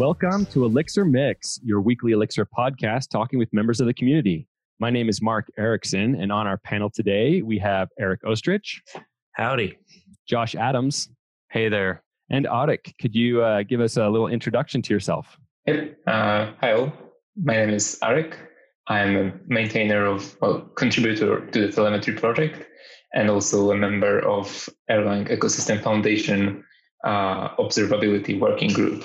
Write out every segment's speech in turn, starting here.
Welcome to Elixir Mix, your weekly Elixir podcast talking with members of the community. My name is Mark Ericksen, and on our panel today, we have Eric Oestrich. Howdy. Josh Adams. Hey there. And Audic. Could you uh, give us a little introduction to yourself? Yep. Uh, hi all. My name is Arik. I'm a maintainer of, well, contributor to the telemetry project and also a member of Erlang Ecosystem Foundation uh, Observability Working Group.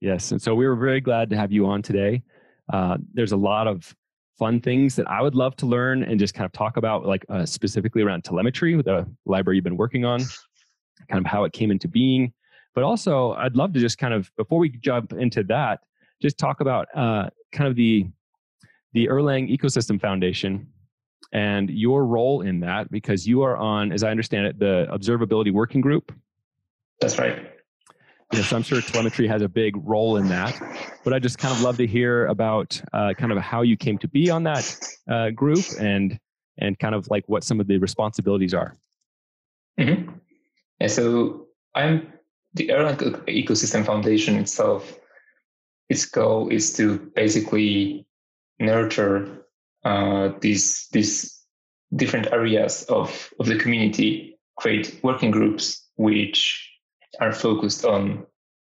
Yes. And so we were very glad to have you on today. Uh, there's a lot of fun things that I would love to learn and just kind of talk about, like uh, specifically around telemetry, the library you've been working on, kind of how it came into being, but also, I'd love to just kind of before we jump into that, just talk about uh, kind of the the Erlang Ecosystem Foundation and your role in that, because you are on, as I understand it, the Observability Working Group. That's right. Yes, I'm sure telemetry has a big role in that. But I just kind of love to hear about uh, kind of how you came to be on that uh, group and and kind of like what some of the responsibilities are. Mm-hmm. Yeah, so I'm the Erlang Ecosystem Foundation itself, its goal is to basically nurture uh, these these different areas of, of the community, create working groups which are focused on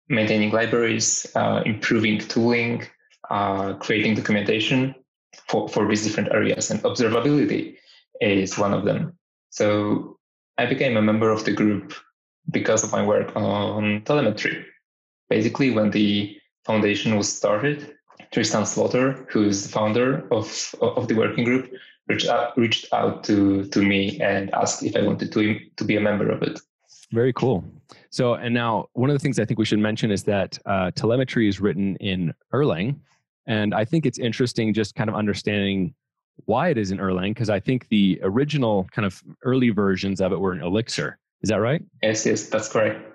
maintaining libraries, uh, improving tooling, uh, creating documentation for, for these different areas, and observability is one of them. So I became a member of the group because of my work on telemetry. Basically, when the foundation was started, Tristan Sloughter, who is the founder of, of the working group, reached out, reached out to, to me and asked if I wanted to, to be a member of it. Very cool. So, and now one of the things I think we should mention is that uh, telemetry is written in Erlang. And I think it's interesting just kind of understanding why it is in Erlang, because I think the original kind of early versions of it were in Elixir. Is that right? Yes, yes, that's correct.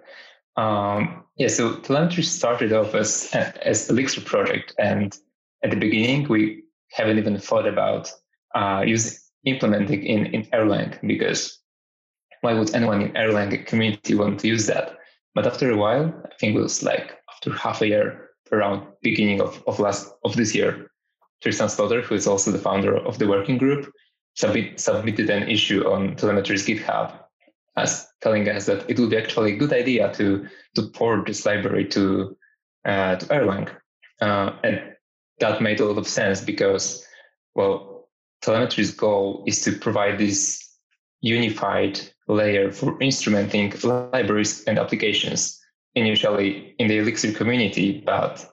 Um, yeah, so telemetry started off as as Elixir project, and at the beginning we haven't even thought about uh, using implementing in in Erlang because why would anyone in Erlang community want to use that? But after a while, I think it was like after half a year, around beginning of, of last of this year, Tristan Sloughter, who is also the founder of the working group, submit, submitted an issue on telemetry's GitHub as telling us that it would be actually a good idea to to port this library to uh, to Erlang, uh, and that made a lot of sense because well, telemetry's goal is to provide this unified layer for instrumenting libraries and applications. Initially in the Elixir community, but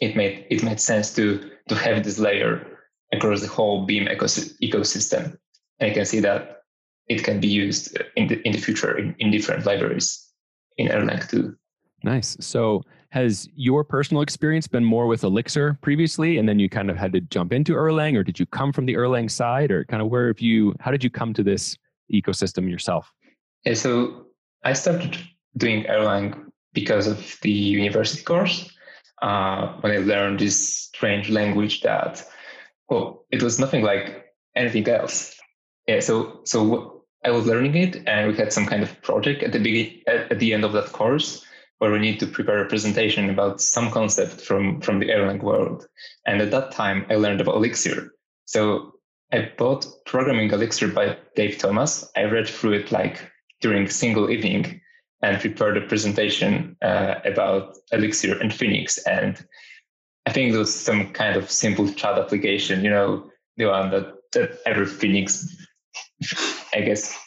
it made it made sense to to have this layer across the whole Beam ecosystem. And you can see that it can be used in the in the future in, in different libraries in Erlang too. Nice. So has your personal experience been more with Elixir previously, and then you kind of had to jump into Erlang, or did you come from the Erlang side, or kind of where have you? How did you come to this ecosystem yourself? Yeah, so I started doing Erlang because of the university course. Uh, when I learned this strange language that, well, it was nothing like anything else. Yeah, so so I was learning it, and we had some kind of project at the beginning, at, at the end of that course, where we need to prepare a presentation about some concept from from the Erlang world. And at that time, I learned about Elixir. So I bought Programming Elixir by Dave Thomas. I read through it like during a single evening and prepared a presentation uh, about Elixir and Phoenix. And I think was some kind of simple chat application, you know, the one that, that every Phoenix, I guess,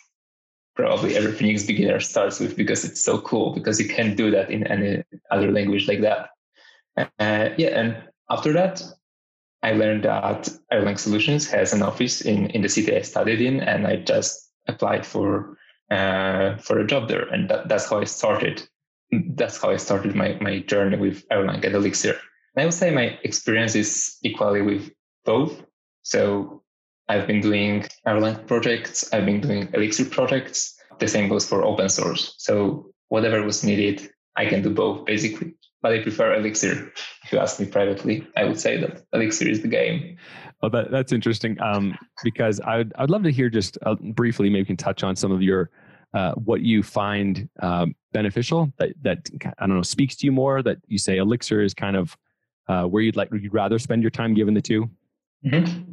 probably every Phoenix beginner starts with because it's so cool because you can't do that in any other language like that. Uh, yeah, and after that, I learned that Erlang Solutions has an office in, in the city I studied in, and I just applied for uh, for a job there, and that, that's how I started. That's how I started my my journey with Erlang and Elixir. And I would say my experience is equally with both. So I've been doing Erlang projects, I've been doing Elixir projects. The same goes for open source. So whatever was needed, I can do both basically. But I prefer Elixir. If you ask me privately, I would say that Elixir is the game. Well, that, that's interesting um, because I'd, I'd love to hear just uh, briefly, maybe you can touch on some of your uh, what you find um, beneficial that, that I don't know speaks to you more that you say Elixir is kind of uh, where you'd like you'd rather spend your time given the 2 mm-hmm.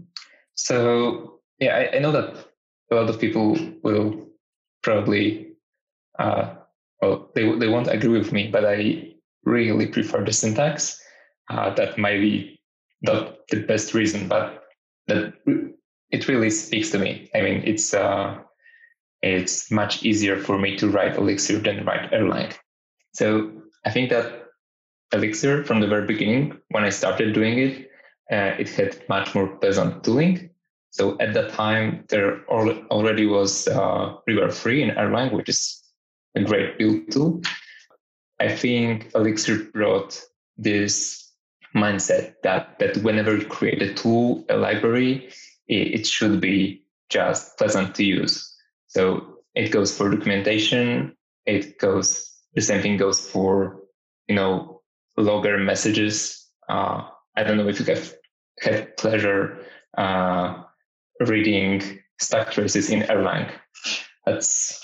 So yeah, I, I, know that a lot of people will probably uh, well they they won't agree with me, but I really prefer the syntax. Uh, that might be not the best reason, but that it really speaks to me. I mean, it's uh, it's much easier for me to write Elixir than write Erlang. So I think that Elixir from the very beginning, when I started doing it, uh, it had much more pleasant tooling. So at that time, there already was uh, rebar3 in Erlang, which is a great build tool. I think Elixir brought this mindset that that whenever you create a tool, a library, it, it should be just pleasant to use. So it goes for documentation. It goes the same thing goes for you know logger messages. Uh, I don't know if you have had pleasure uh, reading stack traces in Erlang. That's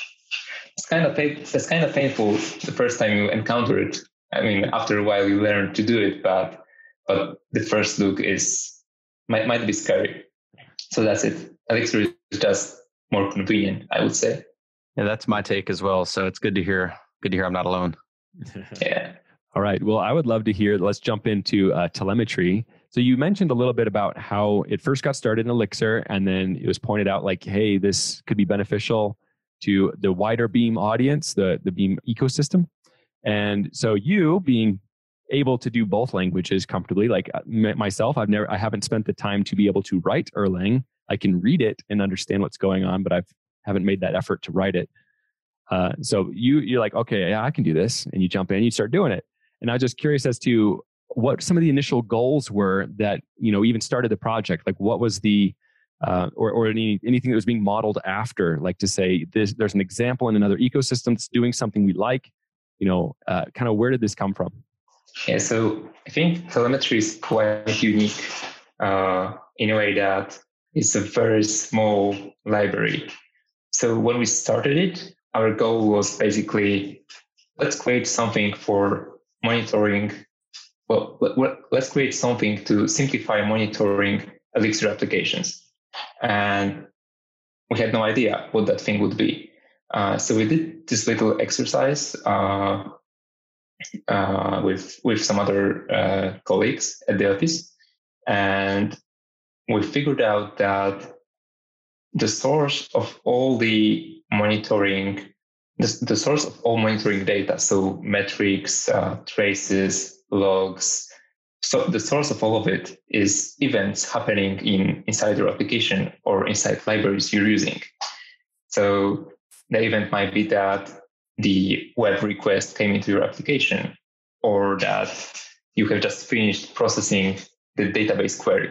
it's kind of it's kind of painful the first time you encounter it. I mean, after a while you learn to do it, but but the first look is might might be scary. So that's it. Elixir is just more convenient, I would say. Yeah, that's my take as well. So it's good to hear. Good to hear I'm not alone. yeah. All right. Well, I would love to hear. Let's jump into uh, telemetry. So you mentioned a little bit about how it first got started in Elixir, and then it was pointed out like, hey, this could be beneficial to the wider Beam audience, the the Beam ecosystem. And so you being able to do both languages comfortably, like uh, myself, I've never, I haven't spent the time to be able to write Erlang. I can read it and understand what's going on, but I've haven't made that effort to write it. Uh, so you you're like, okay, yeah, I can do this, and you jump in, you start doing it. And I was just curious as to what some of the initial goals were that you know even started the project like what was the uh, or, or any, anything that was being modeled after like to say this, there's an example in another ecosystem that's doing something we like you know uh, kind of where did this come from yeah so i think telemetry is quite unique uh, in a way that it's a very small library so when we started it our goal was basically let's create something for monitoring well, let's create something to simplify monitoring Elixir applications. And we had no idea what that thing would be. Uh, so we did this little exercise uh, uh, with with some other uh, colleagues at the office, and we figured out that the source of all the monitoring, the, the source of all monitoring data, so metrics, uh, traces, logs. So the source of all of it is events happening in inside your application or inside libraries you're using. So the event might be that the web request came into your application or that you have just finished processing the database query.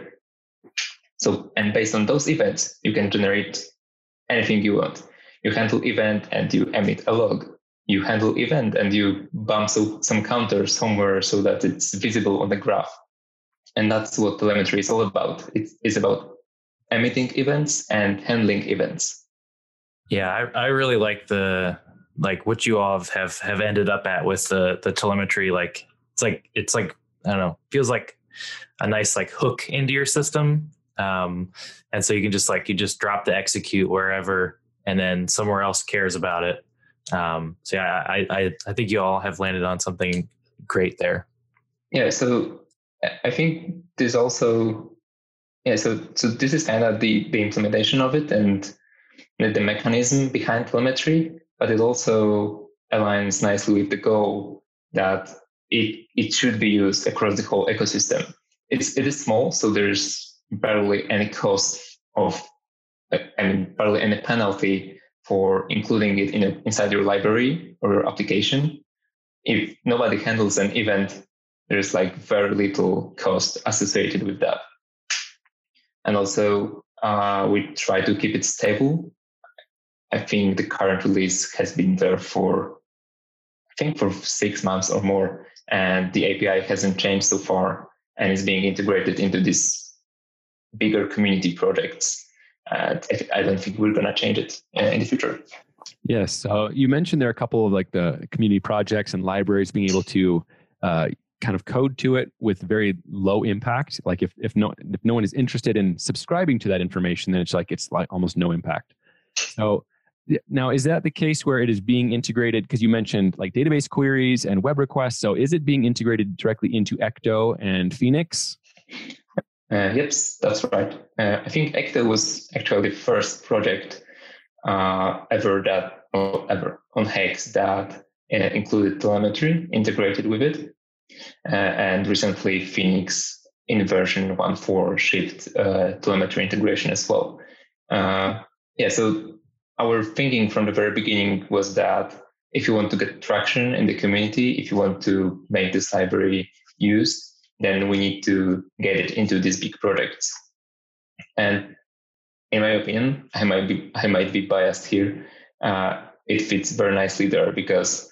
So, and based on those events, you can generate anything you want. You handle event and you emit a log you handle event and you bump so, some counter somewhere so that it's visible on the graph. And that's what telemetry is all about. It is about emitting events and handling events. Yeah, I, I really like the like what you all have have ended up at with the the telemetry. Like it's like it's like I don't know, feels like a nice like hook into your system. Um, and so you can just like you just drop the execute wherever, and then somewhere else cares about it um, so yeah, I, I, I think you all have landed on something great there. Yeah. So I think there's also yeah. So so this is kind of the the implementation of it and the mechanism behind telemetry, but it also aligns nicely with the goal that it it should be used across the whole ecosystem. It's it is small, so there's barely any cost of I mean barely any penalty for including it in a, inside your library or your application. If nobody handles an event, there's like very little cost associated with that. And also, uh, we try to keep it stable. I think the current release has been there for, I think for six months or more, and the API hasn't changed so far, and is being integrated into these bigger community projects uh, I don't think we're going to change it uh, in the future. Yes. So you mentioned there are a couple of like the community projects and libraries being able to uh, kind of code to it with very low impact. Like if, if no if no one is interested in subscribing to that information, then it's like it's like almost no impact. So now is that the case where it is being integrated? Because you mentioned like database queries and web requests. So is it being integrated directly into Ecto and Phoenix? Uh, yes, that's right. Uh, I think Ecto was actually the first project uh, ever that ever on Hex that uh, included telemetry integrated with it, uh, and recently Phoenix in version 1.4 shipped uh, telemetry integration as well. yeah, so our thinking from the very beginning was that if you want to get traction in the community, if you want to make this library used, then we need to get it into these big projects. And in my opinion, I might be I might be biased here. Uh, it fits very nicely there because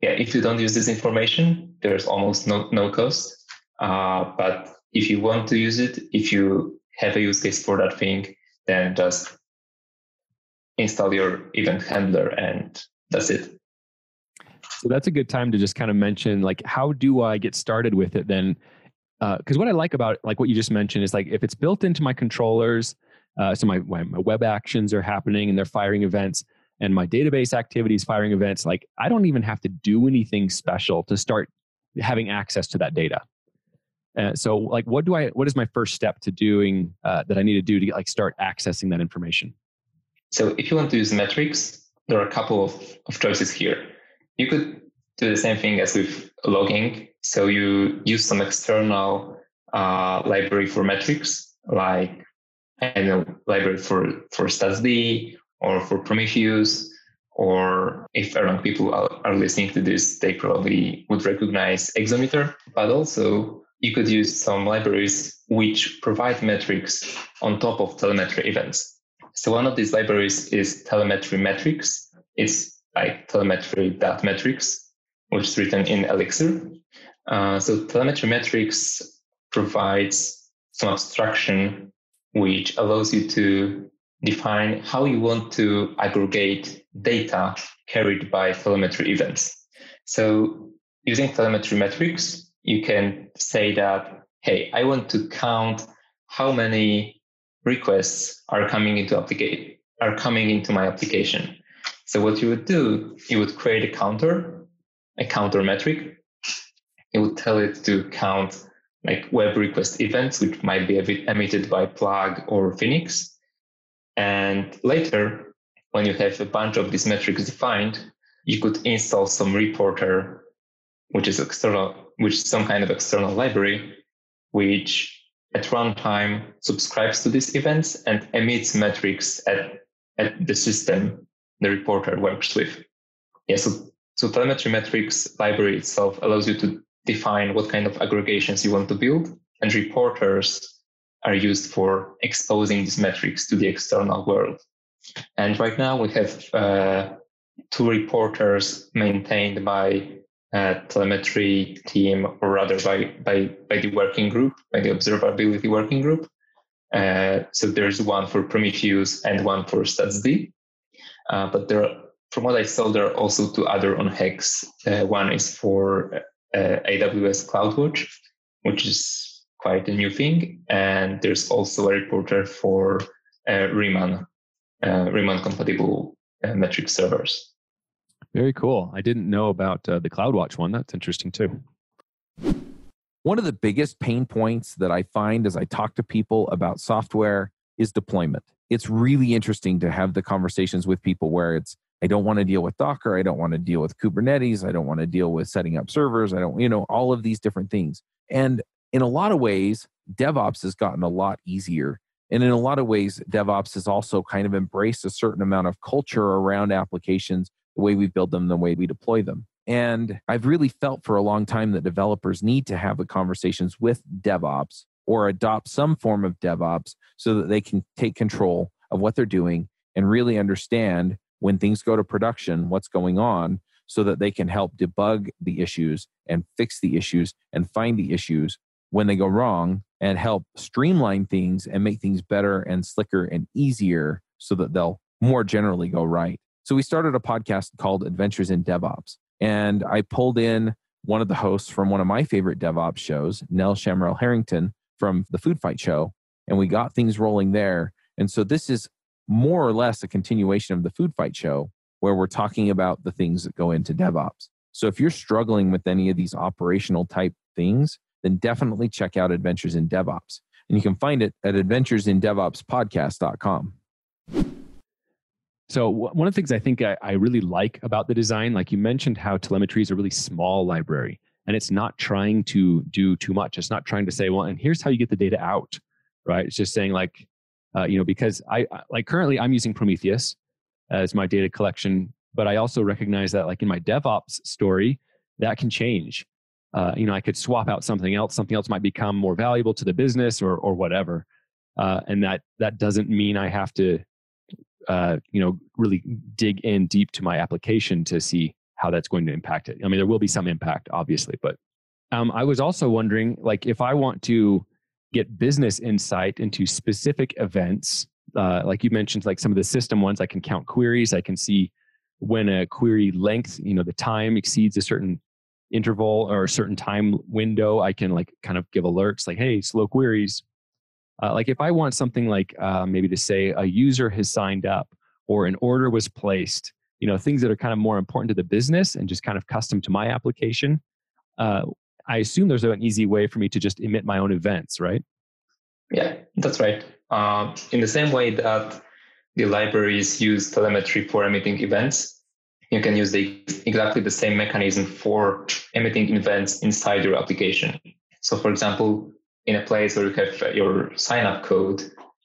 yeah, if you don't use this information, there's almost no no cost. Uh, but if you want to use it, if you have a use case for that thing, then just install your event handler and that's it. So that's a good time to just kind of mention like how do I get started with it then? Because uh, what I like about like what you just mentioned is like if it's built into my controllers, uh, so my my web actions are happening and they're firing events, and my database activities firing events, like I don't even have to do anything special to start having access to that data. Uh, so like what do I what is my first step to doing uh, that I need to do to get, like start accessing that information? So if you want to use metrics, there are a couple of, of choices here. You could do the same thing as with logging. So you use some external uh, library for metrics, like I know library for for StatsD or for Prometheus, or if Erlang people are, are listening to this, they probably would recognize Exometer. But also you could use some libraries which provide metrics on top of telemetry events. So one of these libraries is telemetry metrics. It's like telemetry.metrics which is written in Elixir. Uh, so telemetry metrics provides some abstraction which allows you to define how you want to aggregate data carried by telemetry events. So using telemetry metrics, you can say that, hey, I want to count how many requests are coming into application are coming into my application. So what you would do, you would create a counter a counter metric. It would tell it to count like web request events, which might be emitted by Plug or Phoenix. And later, when you have a bunch of these metrics defined, you could install some reporter, which is external, which is some kind of external library, which at runtime subscribes to these events and emits metrics at, at the system the reporter works with. Yeah, so so telemetry metrics library itself allows you to define what kind of aggregations you want to build and reporters are used for exposing these metrics to the external world. And right now we have uh, two reporters maintained by a telemetry team, or rather by, by, by the working group, by the observability working group. Uh, so there's one for Prometheus and one for StatsD. Uh, but there are from what I saw, there are also two other on Hex. Uh, one is for uh, AWS CloudWatch, which is quite a new thing. And there's also a reporter for uh, Riemann, uh, Riemann compatible uh, metric servers. Very cool. I didn't know about uh, the CloudWatch one. That's interesting too. One of the biggest pain points that I find as I talk to people about software is deployment. It's really interesting to have the conversations with people where it's, I don't want to deal with Docker. I don't want to deal with Kubernetes. I don't want to deal with setting up servers. I don't, you know, all of these different things. And in a lot of ways, DevOps has gotten a lot easier. And in a lot of ways, DevOps has also kind of embraced a certain amount of culture around applications, the way we build them, the way we deploy them. And I've really felt for a long time that developers need to have the conversations with DevOps or adopt some form of DevOps so that they can take control of what they're doing and really understand when things go to production what's going on so that they can help debug the issues and fix the issues and find the issues when they go wrong and help streamline things and make things better and slicker and easier so that they'll more generally go right. So we started a podcast called Adventures in DevOps. And I pulled in one of the hosts from one of my favorite DevOps shows, Nell Shamrell Harrington from the Food Fight Show. And we got things rolling there. And so this is more or less a continuation of the Food Fight Show where we're talking about the things that go into DevOps. So if you're struggling with any of these operational type things, then definitely check out Adventures in DevOps. And you can find it at adventuresindevopspodcast.com. So one of the things I think I, I, really like about the design, like you mentioned, how telemetry is a really small library, and it's not trying to do too much. It's not trying to say, well, and here's how you get the data out, right? It's just saying like, uh, you know, because I like currently I'm using Prometheus as my data collection, but I also recognize that like in my DevOps story, that can change. Uh, you know, I could swap out something else. Something else might become more valuable to the business or or whatever, uh, and that that doesn't mean I have to uh, you know, really dig in deep to my application to see how that's going to impact it. I mean, there will be some impact, obviously, but um, I was also wondering, like, if I want to get business insight into specific events, uh, like you mentioned, like some of the system ones, I can count queries. I can see when a query length, you know, the time exceeds a certain interval or a certain time window. I can like kind of give alerts, like, hey, slow queries, uh, like if I want something like uh, maybe to say a user has signed up or an order was placed, you know, things that are kind of more important to the business and just kind of custom to my application. Uh, I assume there's an easy way for me to just emit my own events, right? Yeah, that's right. Um, in the same way that the libraries use telemetry for emitting events, you can use the, exactly the same mechanism for emitting events inside your application. So, for example, in a place where you have your sign up code,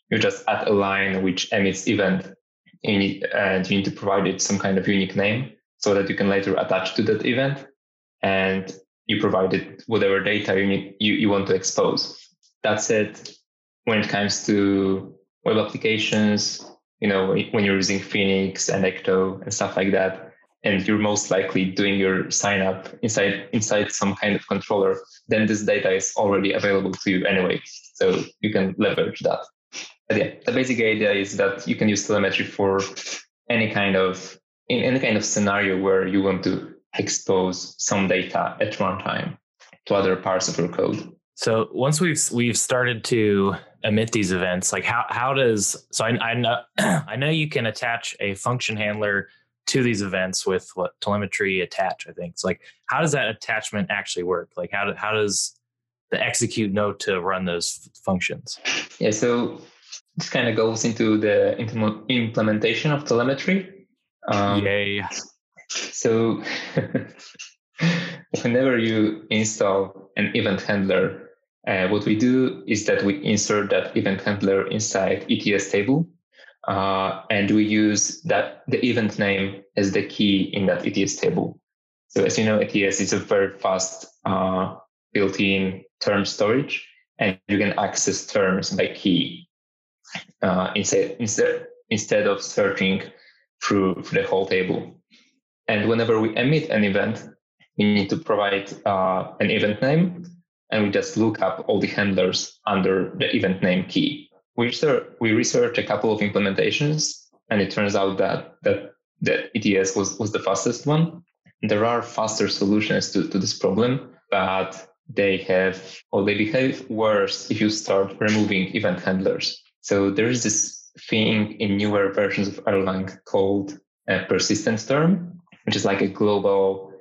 you just add a line which emits event and you need to provide it some kind of unique name so that you can later attach to that event and you provide it whatever data you, need, you, you want to expose. That's it. When it comes to web applications, you know, when you're using Phoenix and Ecto and stuff like that, and you're most likely doing your sign up inside inside some kind of controller, then this data is already available to you anyway. So you can leverage that. But yeah, the basic idea is that you can use telemetry for any kind of in any kind of scenario where you want to expose some data at runtime to other parts of your code. So once we've we've started to emit these events, like how how does so I, I know I know you can attach a function handler to these events with what telemetry attach. I think it's like how does that attachment actually work? Like how do, how does the execute know to run those functions? Yeah, so this kind of goes into the implementation of telemetry. Um, Yay! So whenever you install an event handler, uh, what we do is that we insert that event handler inside ETS table uh, and we use that the event name as the key in that ETS table. So as you know, ETS is a very fast uh, built-in term storage, and you can access terms by key uh, instead, instead instead of searching through, through the whole table. And whenever we emit an event, we need to provide uh, an event name, and we just look up all the handlers under the event name key we research, we researched a couple of implementations, and it turns out that that that ETS was, was the fastest one. There are faster solutions to, to this problem, but they have or they behave worse if you start removing event handlers. So there is this thing in newer versions of Erlang called a persistence term, which is like a global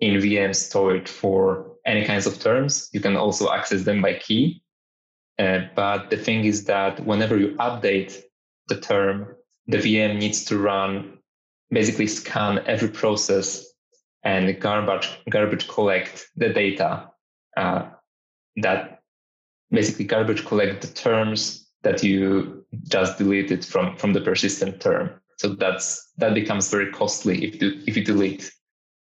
in VM stored for any kinds of terms. You can also access them by key. Uh, but the thing is that whenever you update the term, the VM needs to run, basically scan every process and garbage garbage collect the data uh, that basically garbage collect the terms that you just deleted from from the persistent term. So that's that becomes very costly if you if you delete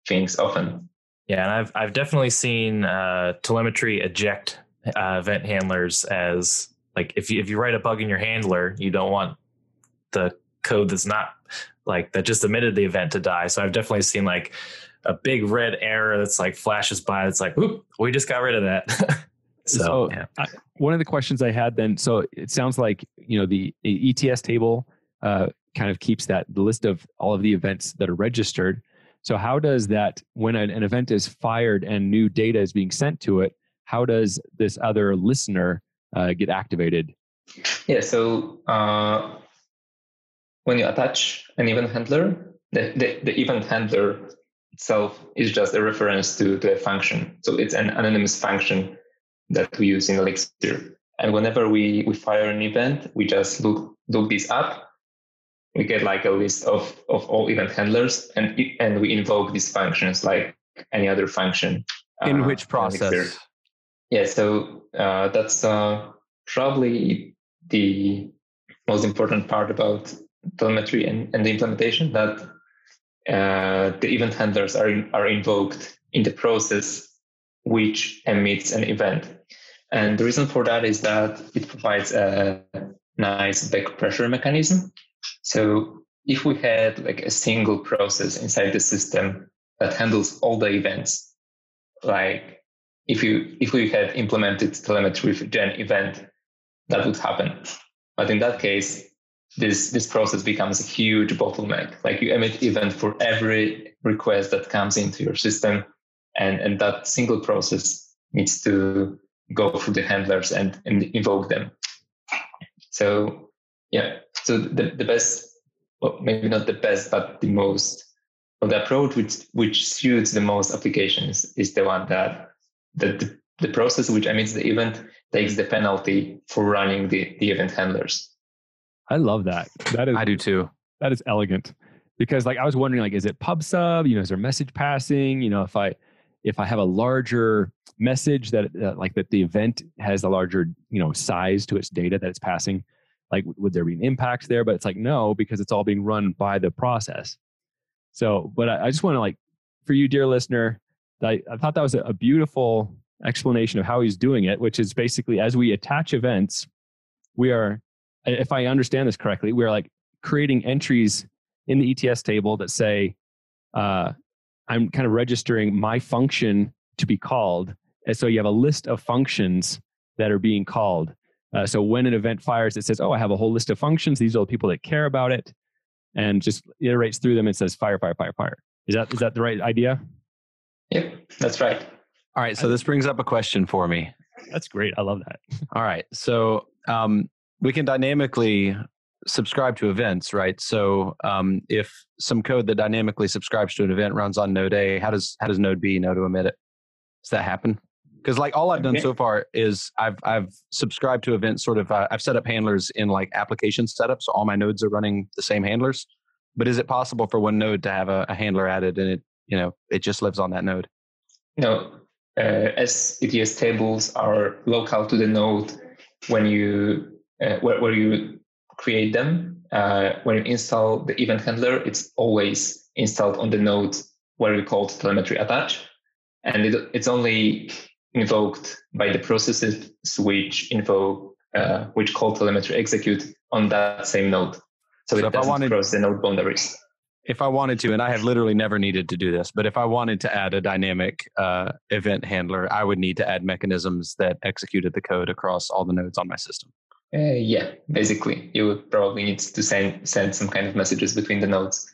things often. Yeah, and I've I've definitely seen uh, telemetry eject uh, event handlers as like if you if you write a bug in your handler, you don't want the code that's not like that just emitted the event to die. So I've definitely seen like a big red error that's like flashes by. It's like, oop, we just got rid of that. so, So, yeah. I, one of the questions I had then, so it sounds like you know the, the ETS table uh, kind of keeps that the list of all of the events that are registered. So how does that when an, an event is fired and new data is being sent to it? How does this other listener uh, get activated? Yeah, so uh, when you attach an event handler, the, the, the event handler itself is just a reference to, to a function. So it's an anonymous function that we use in Elixir. And whenever we, we fire an event, we just look look this up. We get like a list of, of all event handlers and and we invoke these functions like any other function. In uh, which process? Yeah, so uh, that's uh, probably the most important part about telemetry and, and the implementation that uh, the event handlers are, in, are invoked in the process which emits an event. And the reason for that is that it provides a nice back pressure mechanism. So if we had like a single process inside the system that handles all the events, like if you if we had implemented telemetry with gen event, that would happen. But in that case, this this process becomes a huge bottleneck. Like you emit event for every request that comes into your system, and and that single process needs to go through the handlers and, and invoke them. So yeah, so the the best, well, maybe not the best, but the most, well, the approach which which suits the most applications is the one that that the, the process which emits the event takes the penalty for running the, the event handlers. I love that. That is I do too. that is elegant because like I was wondering like is it pub sub? You know, is there message passing? You know, if I if I have a larger message that uh, like that the event has a larger you know size to its data that it's passing, like would there be an impact there? But it's like no because it's all being run by the process. So, but I, I just want to like for you, dear listener, I, I thought that was a, a beautiful explanation of how he's doing it, which is basically as we attach events, we are, if I understand this correctly, we're like creating entries in the ETS table that say, uh, I'm kind of registering my function to be called. And so you have a list of functions that are being called. Uh, so when an event fires, it says, Oh, I have a whole list of functions. These are the people that care about it. And just iterates through them and says, Fire, fire, fire, fire. Is that, is that the right idea? Yep, that's right. All right. So this brings up a question for me. That's great. I love that. All right. So um, we can dynamically subscribe to events, right? So um, if some code that dynamically subscribes to an event runs on Node A, how does how does Node B know to emit it? Does that happen? Because like all I've done Okay. so far is I've I've subscribed to events. Sort of uh, I've set up handlers in like application setup, so all my nodes are running the same handlers. But is it possible for one node to have a, a handler added and it you know it just lives on that node? No, uh, as ETS tables are local to the node when you uh, where, where you create them. Uh, when you install the event handler, it's always installed on the node where we call telemetry attach, and it, it's only invoked by the processes which invoke uh, which call telemetry execute on that same node. So, So it doesn't wanted- cross the node boundaries. if I wanted to, and I have literally never needed to do this, but if I wanted to add a dynamic uh, event handler, I would need to add mechanisms that executed the code across all the nodes on my system. Uh, yeah, basically, you would probably need to send send some kind of messages between the nodes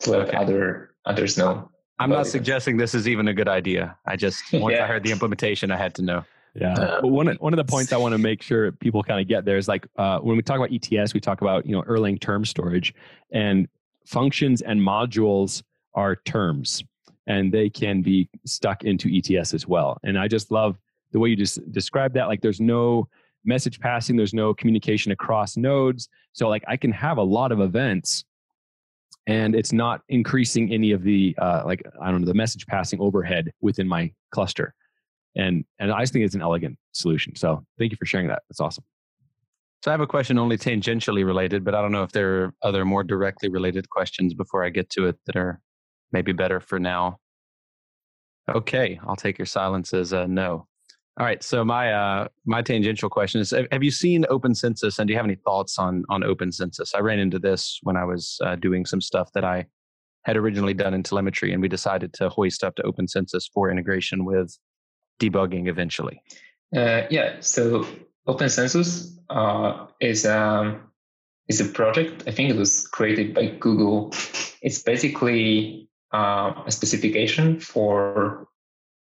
to let Okay. other others know. I'm not it. suggesting this is even a good idea. I just once I heard the implementation, I had to know. Yeah. Uh, But one, of- one of the points I want to make sure people kind of get there is like uh, when we talk about ETS, we talk about, you know, Erlang term storage and functions and modules are terms. and they can be stuck into ETS as well. And I just love the way you just describe that. Like there's no message passing, there's no communication across nodes. So like I can have a lot of events and it's not increasing any of the uh, like I don't know the message passing overhead within my cluster. And and I just think it's an elegant solution. So thank you for sharing that. That's awesome. So I have a question only tangentially related, but I don't know if there are other more directly related questions before I get to it that are maybe better for now. Okay, I'll take your silence as a no. All right. So my uh, my tangential question is: Have you seen Open Census, and do you have any thoughts on on Open Census? I ran into this when I was uh, doing some stuff that I had originally done in telemetry, and we decided to hoist up to Open Census for integration with debugging eventually. Uh, yeah. So Open Census uh, is um, is a project. I think it was created by Google. It's basically uh, a specification for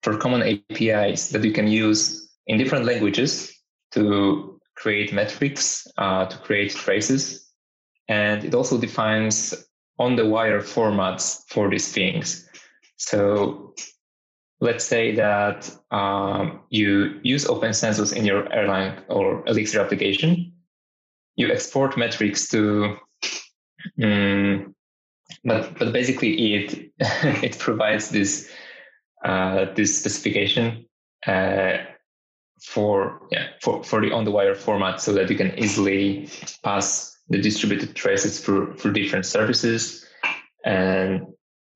for common APIs that you can use in different languages to create metrics, uh, to create traces, and it also defines on-the-wire formats for these things. So let's say that um, you use Open Census in your Erlang or Elixir application. You export metrics to, um, but but basically it it provides this this specification uh, for yeah for, for the on the wire format so that you can easily pass the distributed traces through through different services and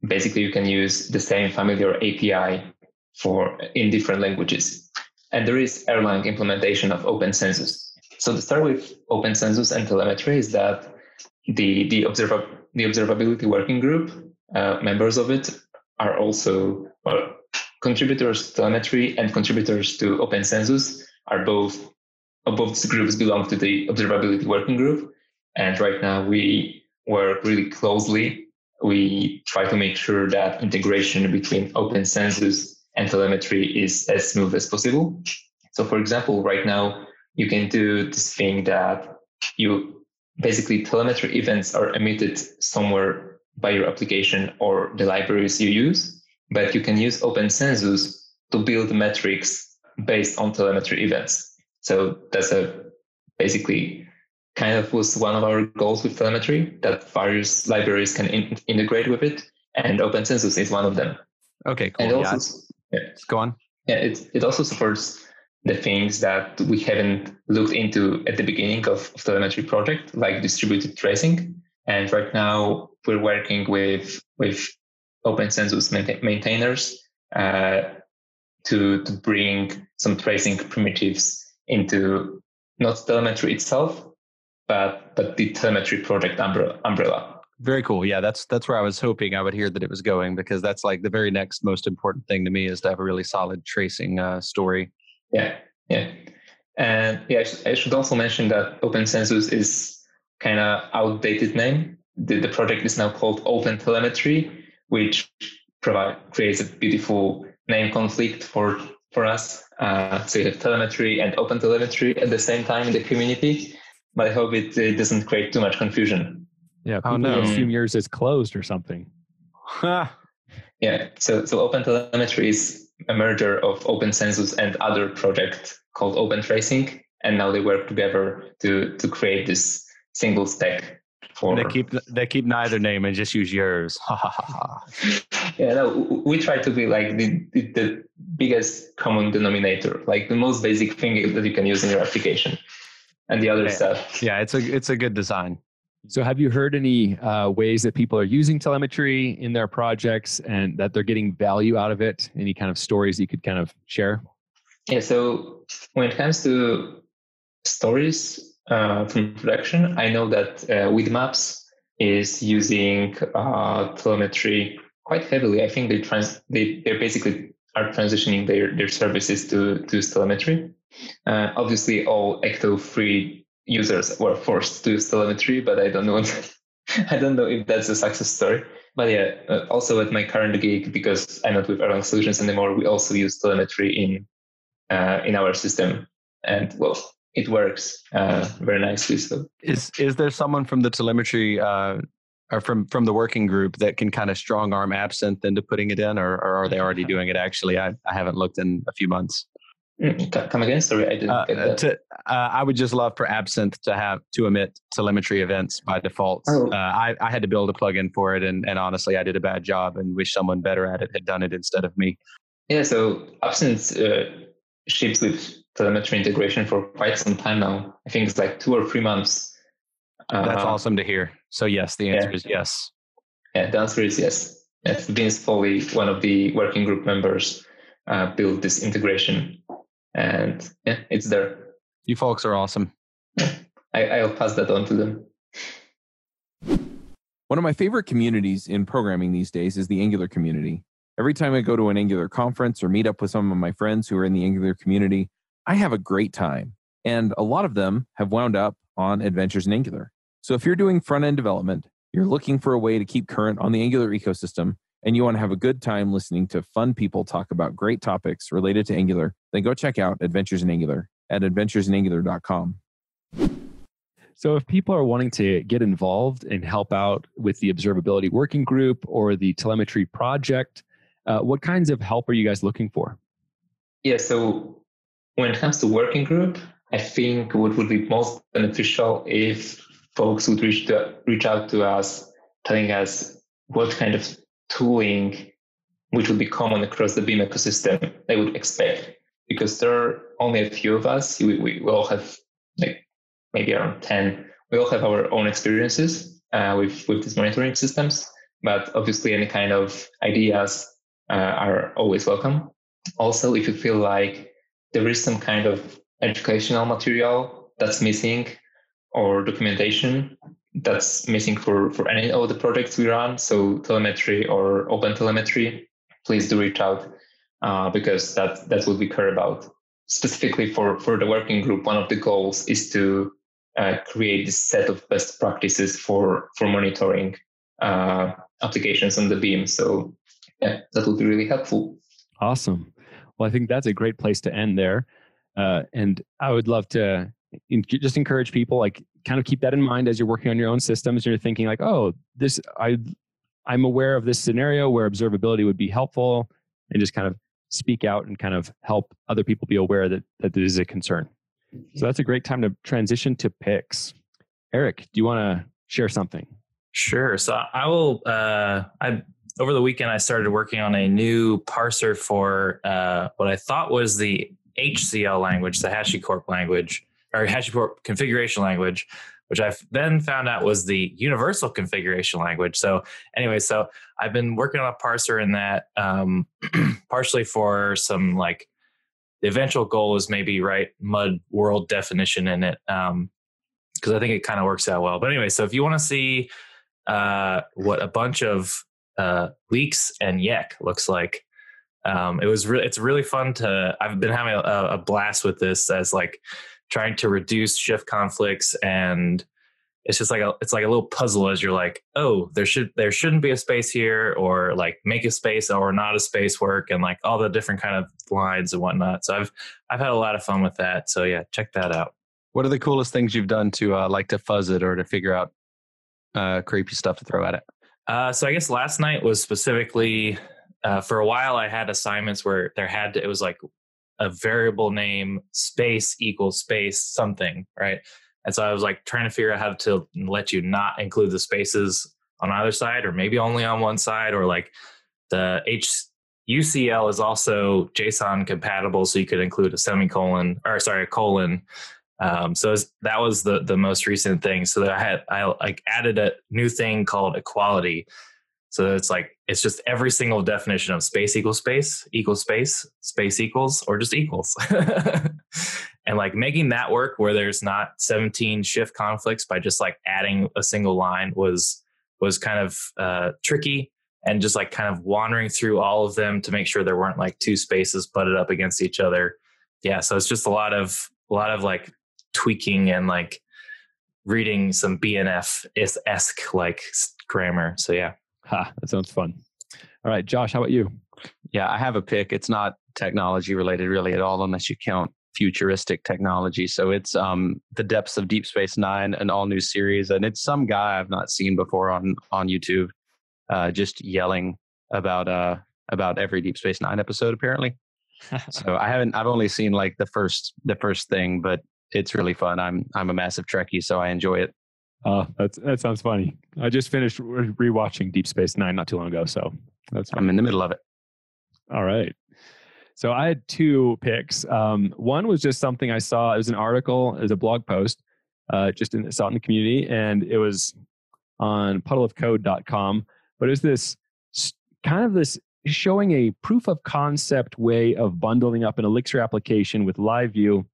basically you can use the same familiar API for in different languages. And there is Erlang implementation of Open Census. So to start with Open Census and telemetry is that the the observa- the observability working group uh, members of it are also well, contributors to telemetry and contributors to Open Census are both uh, both groups belong to the observability working group. And right now we work really closely. We try to make sure that integration between Open Census and telemetry is as smooth as possible. So, for example, right now you can do this thing that you basically telemetry events are emitted somewhere by your application or the libraries you use, but you can use Open Census to build metrics based on telemetry events. So that's a basically kind of was one of our goals with telemetry that various libraries can in- integrate with it, and Open Census is one of them. Okay, cool. And also, yeah. Go on. Yeah, it, it also supports the things that we haven't looked into at the beginning of, of telemetry project, like distributed tracing. And right now we're working with with Open Census maintainers uh, to to bring some tracing primitives into not telemetry itself, but but the telemetry project umbrella. Very cool. Yeah, that's that's where I was hoping I would hear that it was going because that's like the very next most important thing to me is to have a really solid tracing uh, story. Yeah, yeah, and yeah, I should also mention that Open Census is kind of outdated name. The, the project is now called Open Telemetry, which provide creates a beautiful name conflict for for us. Uh, so you have telemetry and Open Telemetry at the same time in the community, but I hope it, it doesn't create too much confusion. Yeah, oh, people oh, no. assume yours is closed or something. yeah, so so Open Telemetry is a merger of Open Census and other project called Open Tracing, and now they work together to to create this single stack. For they keep they keep neither name and just use yours. yeah, no, we try to be like the, the, the biggest common denominator, like the most basic thing that you can use in your application, and the other yeah. stuff. Yeah, it's a it's a good design. So, have you heard any uh, ways that people are using telemetry in their projects and that they're getting value out of it? Any kind of stories you could kind of share? Yeah. So, when it comes to stories uh, from production, I know that uh, Maps is using uh, telemetry quite heavily. I think they trans they they basically are transitioning their their services to to telemetry. Uh, obviously, all Ecto 3 users were forced to use telemetry, but I don't know. I don't know if that's a success story. But yeah, uh, also at my current gig, because I'm not with Erlang Solutions anymore, we also use telemetry in uh, in our system, and well, it works uh, very nicely. So is is there someone from the telemetry uh, or from from the working group that can kind of strong arm absinthe into putting it in, or, or are they already doing it? Actually, I, I haven't looked in a few months. Mm, come again? Sorry, I didn't uh, get that. To, uh, I would just love for Absinthe to have to emit telemetry events by default. Oh. Uh, I, I had to build a plugin for it, and, and honestly, I did a bad job, and wish someone better at it had done it instead of me. Yeah, so Absinthe uh, ships with telemetry integration for quite some time now. I think it's like two or three months. That's Uh, awesome to hear. So yes, the answer yeah. is yes. Yeah, the answer is yes. Yes, Vince Foley, one of the working group members, uh, built this integration, and yeah, it's there. You folks are awesome. I, I'll pass that on to them. One of my favorite communities in programming these days is the Angular community. Every time I go to an Angular conference or meet up with some of my friends who are in the Angular community, I have a great time. And a lot of them have wound up on Adventures in Angular. So if you're doing front end development, you're looking for a way to keep current on the Angular ecosystem, and you want to have a good time listening to fun people talk about great topics related to Angular, then go check out Adventures in Angular at adventuresinangular.com. So, if people are wanting to get involved and help out with the observability working group or the telemetry project, uh, what kinds of help are you guys looking for? Yeah, so when it comes to working group, I think what would be most beneficial if folks would reach to, reach out to us, telling us what kind of tooling, which would be common across the Beam ecosystem, they would expect. Because there are only a few of us. We, we, we all have like maybe around 10. We all have our own experiences uh, with, with these monitoring systems, but obviously any kind of ideas uh, are always welcome. Also, if you feel like there is some kind of educational material that's missing or documentation that's missing for, for any of the projects we run, so telemetry or open telemetry, please do reach out uh, because that, that's what we care about. Specifically for, for the working group, one of the goals is to uh, create this set of best practices for, for monitoring uh, applications on the Beam. So yeah, that would be really helpful. Awesome. Well, I think that's a great place to end there. Uh, and I would love to in, just encourage people, like, kind of keep that in mind as you're working on your own systems. And you're thinking, like, oh, this, I, I'm aware of this scenario where observability would be helpful, and just kind of speak out and kind of help other people be aware that that this is a concern. So that's a great time to transition to picks. Eric, do you want to share something? Sure. So I will. Uh, I over the weekend I started working on a new parser for uh, what I thought was the HCL language, the HashiCorp language or HashiCorp configuration language, which I then found out was the universal configuration language. So anyway, so I've been working on a parser in that um, partially for some like the eventual goal is maybe write mud world definition in it because um, I think it kind of works out well. But anyway, so if you want to see uh, what a bunch of uh, leex and yecc looks like. Um, it was really, it's really fun to, I've been having a, a, blast with this as like trying to reduce shift conflicts and it's just like a, it's like a little puzzle as you're like, oh, there should, there shouldn't be a space here or like make a space or not a space work and like all the different kind of lines and whatnot. So I've, I've had a lot of fun with that. So yeah, check that out. What are the coolest things you've done to uh, like to fuzz it or to figure out uh, creepy stuff to throw at it? Uh, so I guess last night was specifically uh, for a while. I had assignments where there had to it was like a variable name space equals space something right, and so I was like trying to figure out how to let you not include the spaces on either side or maybe only on one side or like the H UCL is also JSON compatible, so you could include a semicolon or sorry a colon um, so that was the the most recent thing. So that I had I like added a new thing called equality. So it's like it's just every single definition of space equals space equals space space equals or just equals, and like making that work where there's not 17 shift conflicts by just like adding a single line was was kind of uh, tricky and just like kind of wandering through all of them to make sure there weren't like two spaces butted up against each other. Yeah, so it's just a lot of a lot of like tweaking and like reading some BNF esque like grammar. So yeah. Ha, that sounds fun. All right, Josh, how about you? Yeah, I have a pick. It's not technology related really at all, unless you count futuristic technology. So it's um, the depths of Deep Space Nine, an all new series, and it's some guy I've not seen before on on YouTube, uh, just yelling about uh about every Deep Space Nine episode apparently. so I haven't I've only seen like the first the first thing, but it's really fun. I'm I'm a massive Trekkie, so I enjoy it. Oh, that's that sounds funny. I just finished rewatching Deep Space Nine not too long ago, so that's. I'm in the middle of it. All right. So I had two picks. Um, one was just something I saw. It was an article, it was a blog post, uh, just in, saw it in the community, and it was on puddleofcode.com. But it was this kind of this showing a proof of concept way of bundling up an Elixir application with Live View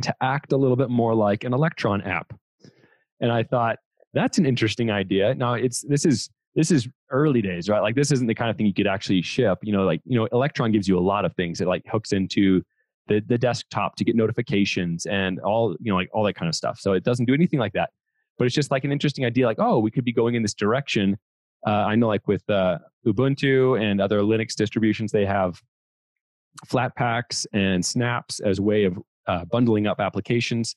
to act a little bit more like an Electron app. And I thought that's an interesting idea. Now it's this is this is early days, right? Like this isn't the kind of thing you could actually ship. You know, like you know, Electron gives you a lot of things. It like hooks into the the desktop to get notifications and all you know, like all that kind of stuff. So it doesn't do anything like that. But it's just like an interesting idea. Like, oh, we could be going in this direction. Uh, I know, like with uh, Ubuntu and other Linux distributions, they have flat packs and snaps as way of uh, bundling up applications.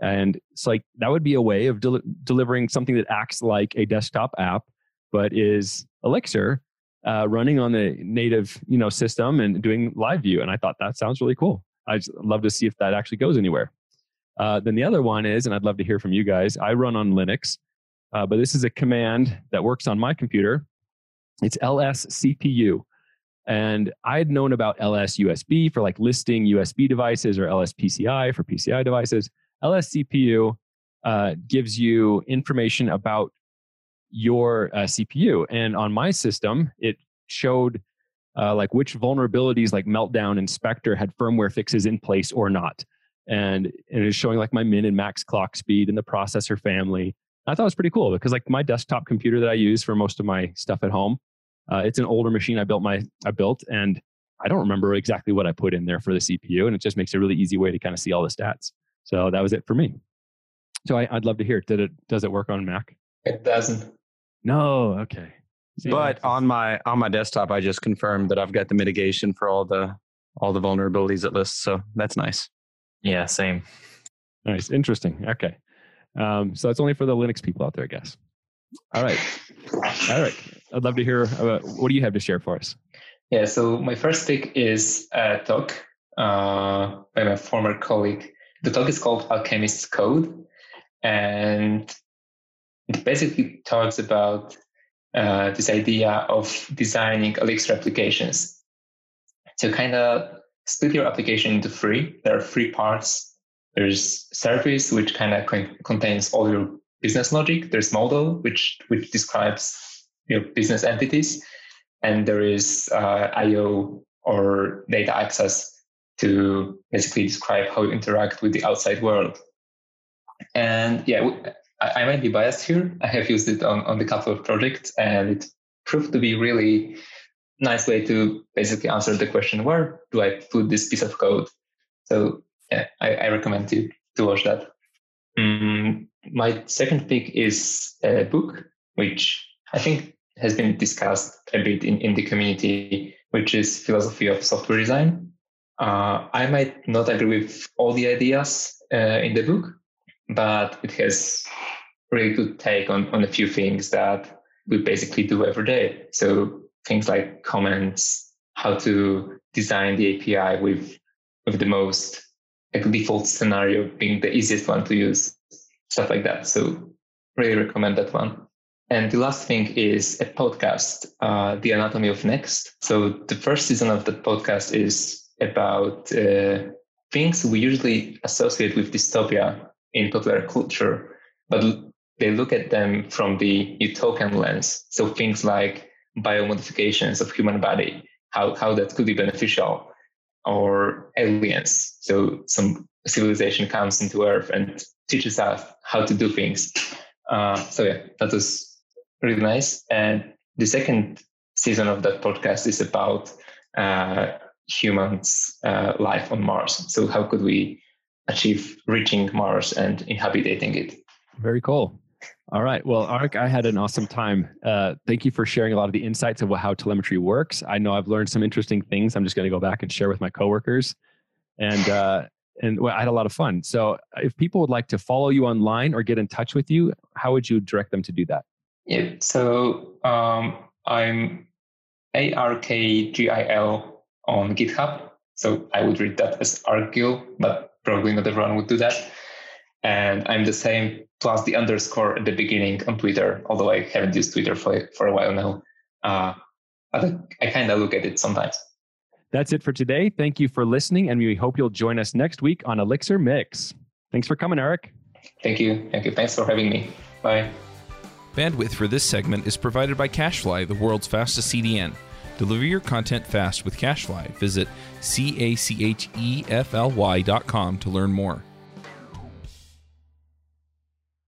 And it's like that would be a way of del- delivering something that acts like a desktop app but is Elixir uh, running on the native you know system and doing live view. And I thought that sounds really cool. I'd love to see if that actually goes anywhere. Uh, then the other one is, and I'd love to hear from you guys. I run on Linux, uh, but this is a command that works on my computer. It's lscpu. And I had known about LSUSB for like listing USB devices or LSPCI for PCI devices. LSCPU uh, gives you information about your uh, CPU. And on my system, it showed uh, like which vulnerabilities like Meltdown and Spectre had firmware fixes in place or not. And, and showing like my min and max clock speed and the processor family. I thought it was pretty cool because like my desktop computer that I use for most of my stuff at home, uh, it's an older machine I built my I built and I don't remember exactly what I put in there for the CPU, and it just makes a really easy way to kind of see all the stats. So that was it for me. So I, would love to hear. Did it? Does it work on Mac? It doesn't. No, okay. See, but on my on my desktop, I just confirmed that I've got the mitigation for all the all the vulnerabilities it lists. So that's nice. Yeah, same. Nice, interesting. Okay, um, so it's only for the Linux people out there, I guess. All right, right. I'd love to hear. About, what do you have to share for us? Yeah. So my first pick is a talk uh, by my former colleague. The talk is called Alchemist's Code, and it basically talks about uh, this idea of designing Elixir applications. So kind of split your application into three. There are three parts. There's service, which kind of contains all your business logic. There's model, which which describes your business entities, and there is uh, I/O or data access to basically describe how you interact with the outside world. And yeah, I, I might be biased here. I have used it on, on a couple of projects and it proved to be really nice way to basically answer the question, where do I put this piece of code? So yeah, I, I recommend you to watch that. Mm, my second pick is a book, which I think has been discussed a bit in, in the community, which is Philosophy of Software Design. Uh, I might not agree with all the ideas uh, in the book, but it has really good take on, on a few things that we basically do every day. So things like comments, how to design the API with with the most like default scenario being the easiest one to use, stuff like that. So really recommend that one. And the last thing is a podcast, uh, The Anatomy of Next. So the first season of the podcast is about uh, things we usually associate with dystopia in popular culture, but they look at them from the utopian lens. So things like biomodifications of human body, how, how that could be beneficial, or aliens. So some civilization comes into Earth and teaches us how to do things. Uh, so yeah, that was really nice. And the second season of that podcast is about uh, humans' uh, life on Mars. So how could we achieve reaching Mars and inhabiting it. Very cool. All right. Well, Arek, I had an awesome time. Uh, thank you for sharing a lot of the insights of how telemetry works. I know I've learned some interesting things. I'm just going to go back and share with my coworkers. And uh, and well, I had a lot of fun. So if people would like to follow you online or get in touch with you, how would you direct them to do that? Yeah. So um, I'm A R K G I L on GitHub. So I would read that as Argil, but probably not everyone would do that. And I'm the same plus the underscore at the beginning on Twitter, although I haven't used Twitter for for a while now. Uh, but I, I kind of look at it sometimes. That's it for today. Thank you for listening, and we hope you'll join us next week on Elixir Mix. Thanks for coming, Eric. Thank you. Thank you. Thanks for having me. Bye. Bandwidth for this segment is provided by CacheFly, the world's fastest CDN. Deliver your content fast with CacheFly. Visit C A C H E F L Y dot com to learn more.